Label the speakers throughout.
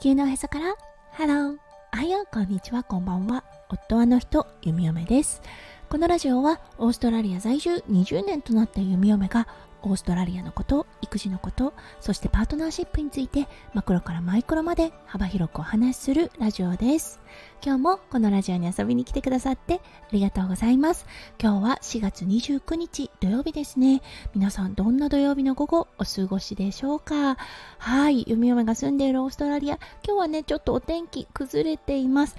Speaker 1: 地球のおへそから。ハローおはようこんにちは。こんばんは。夫はの人弓嫁です。このラジオはオーストラリア在住20年となった弓嫁がオーストラリアのこと育児のことそしてパートナーシップについてマクロからマイクロまで幅広くお話しするラジオです。今日もこのラジオに遊びに来てくださってありがとうございます。今日は4月29日土曜日ですね。皆さんどんな土曜日の午後お過ごしでしょうか？はい弓嫁が住んでいるオーストラリア。今日はねちょっとお天気崩れています。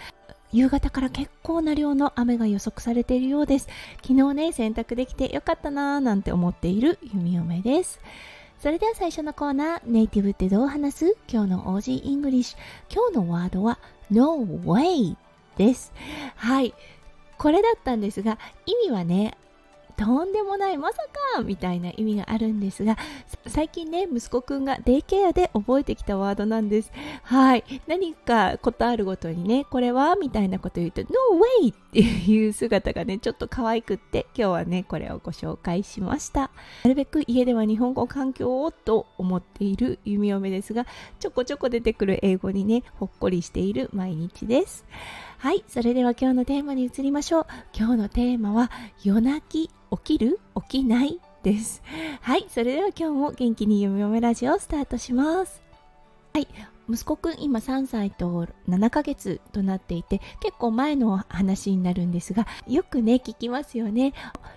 Speaker 1: 夕方から結構な量の雨が予測されているようです。昨日ね洗濯できてよかったなーなんて思っている弓嫁です。それでは最初のコーナーネイティブってどう話す？今日の オージー English。今日のワードは No way です。はい。これだったんですが意味はねとんでもないまさかみたいな意味があるんですが最近ね息子くんがデイケアで覚えてきたワードなんです。はい。何かことあるごとにねこれは？みたいなこと言うと No way! っていう姿がねちょっと可愛くって今日はねこれをご紹介しました。なるべく家では日本語環境をと思っている弓嫁ですがちょこちょこ出てくる英語にねほっこりしている毎日です。はいそれでは今日のテーマに移りましょう。今日のテーマは夜泣き起きる？起きない？です。はいそれでは今日も元気に読み読めラジオをスタートします。はい息子くん今3歳と7ヶ月となっていて結構前の話になるんですがよくね聞きますよね。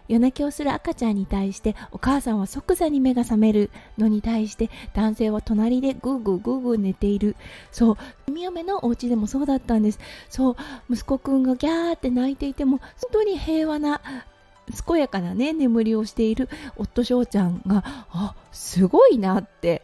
Speaker 1: 夜泣きをする赤ちゃんに対してお母さんは即座に目が覚めるのに対して男性は隣でグーグーグーグー寝ている。そう。弓嫁のお家でもそうだったんです。そう。息子くんがギャーって泣いていても本当に平和な健やかなね眠りをしている夫翔ちゃんがあすごいなって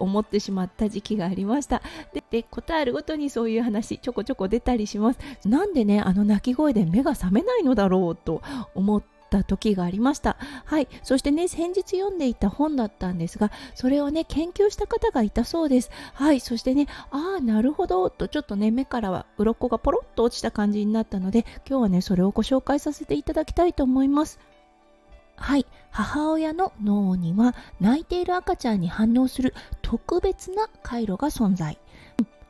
Speaker 1: 思ってしまった時期がありました。ででことあるごとにそういう話ちょこちょこ出たりします。なんでねあの鳴き声で目が覚めないのだろうと思ってた時がありました。はい。そしてね先日読んでいた本だったんですがそれをね研究した方がいたそうです。はい。そしてねああなるほどとちょっとね目からは鱗がポロッと落ちた感じになったので今日はねそれをご紹介させていただきたいと思います。はい。母親の脳には泣いている赤ちゃんに反応する特別な回路が存在。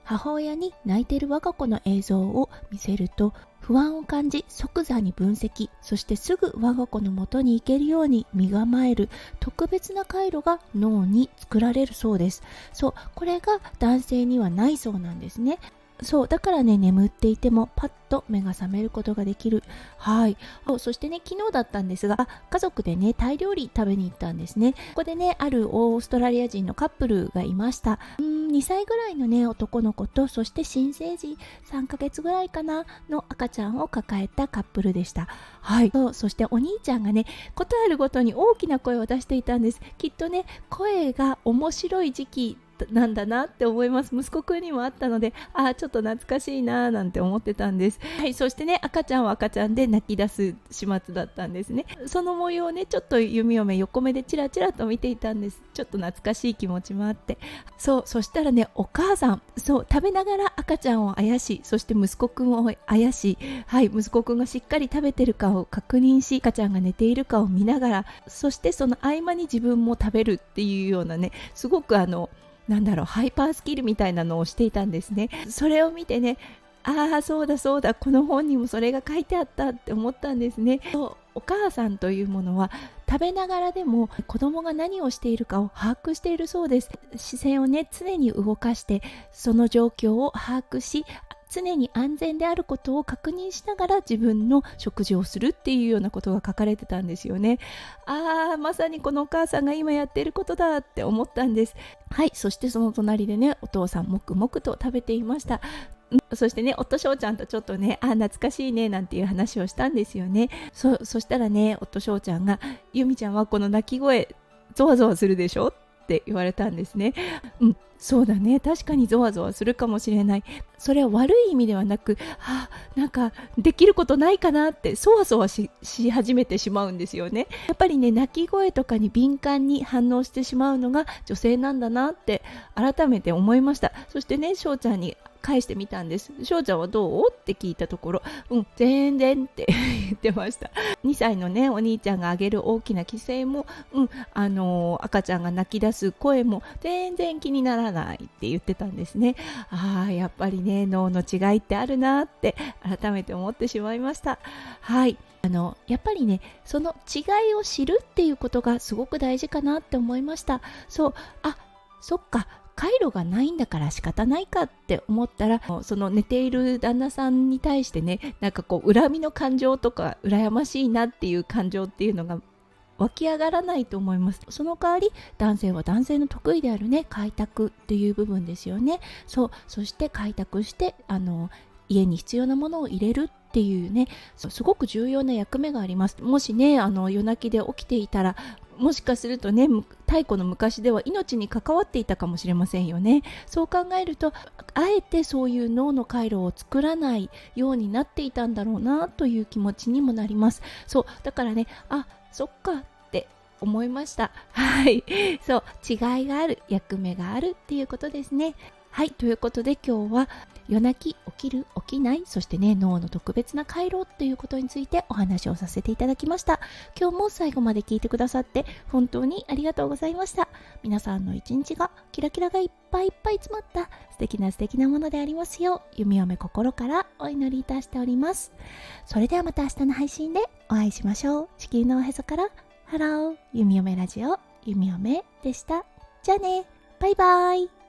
Speaker 1: 母親に泣いている我が子の映像を見せると不安を感じ即座に分析そしてすぐ我が子の元に行けるように身構える特別な回路が脳に作られるそうです。そうこれが男性にはないそうなんですね。そうだからね眠っていてもパッと目が覚めることができる。はい。そしてね昨日だったんですが家族でねタイ料理食べに行ったんですね。ここでねあるオーストラリア人のカップルがいました。うん2歳ぐらいのね男の子とそして新生児3ヶ月ぐらいかなの赤ちゃんを抱えたカップルでした。はい。そうそしてお兄ちゃんがね答えるごとに大きな声を出していたんです。きっとね声が面白い時期なんだなって思います。息子くんにもあったのでああちょっと懐かしいなーなんて思ってたんです。はいそしてね赤ちゃんは赤ちゃんで泣き出す始末だったんですね。その模様をねちょっと弓嫁横目でチラチラと見ていたんです。ちょっと懐かしい気持ちもあって。そうそしたらねお母さんそう食べながら赤ちゃんをあやしそして息子くんをあやしはい息子くんがしっかり食べてるかを確認し赤ちゃんが寝ているかを見ながらそしてその合間に自分も食べるっていうようなねすごくあのなんだろうハイパースキルみたいなのをしていたんですね。それを見てねああそうだそうだこの本にもそれが書いてあったって思ったんですね。お母さんというものは食べながらでも子供が何をしているかを把握しているそうです。視線をね常に動かしてその状況を把握し常に安全であることを確認しながら自分の食事をするっていうようなことが書かれてたんですよね。ああまさにこのお母さんが今やっていることだって思ったんです。はいそしてその隣でねお父さんもくもくと食べていました。そしてね、夫翔ちゃんとちょっとね、あ、懐かしいね、なんていう話をしたんですよね。そ、そしたらね、夫翔ちゃんが、ゆみちゃんはこの泣き声、ゾワゾワするでしょ？って言われたんですね。うん、そうだね。確かにゾワゾワするかもしれない。それは悪い意味ではなくあなんかできることないかなってそわそわし始めてしまうんですよね。やっぱりね泣き声とかに敏感に反応してしまうのが女性なんだなって改めて思いました。そしてね翔ちゃんに返してみたんです。翔ちゃんはどう？って聞いたところうん全然って言ってました。2歳のねお兄ちゃんがあげる大きな規制も、うんあのー、赤ちゃんが泣き出す声も全然気にならないって言ってたんですね。ああやっぱりね脳の違いってあるなって改めて思ってしまいました。はい。あのやっぱりねその違いを知るっていうことがすごく大事かなって思いました。そう。あそっか。回路がないんだから仕方ないかって思ったらその寝ている旦那さんに対してねなんかこう恨みの感情とか羨ましいなっていう感情っていうのが湧き上がらないと思います。その代わり男性は男性の得意であるね開拓っていう部分ですよね。そうそして開拓してあの家に必要なものを入れるっていうねすごく重要な役目があります。もしねあの夜泣きで起きていたらもしかするとね太古の昔では命に関わっていたかもしれませんよね。そう考えるとあえてそういう脳の回路を作らないようになっていたんだろうなという気持ちにもなります。そうだからねあそっかって思いました。はい。そう違いがある役目があるっていうことですね。はいということで今日は夜泣き起きる起きないそしてね脳の特別な回路っていうことについてお話をさせていただきました。今日も最後まで聞いてくださって本当にありがとうございました。皆さんの一日がキラキラがいっぱいいっぱい詰まった素敵な素敵なものでありますよう弓嫁心からお祈りいたしております。それではまた明日の配信でお会いしましょう。地球のおへそから Hello。弓嫁ラジオ弓嫁でした。じゃあね。バイバイ。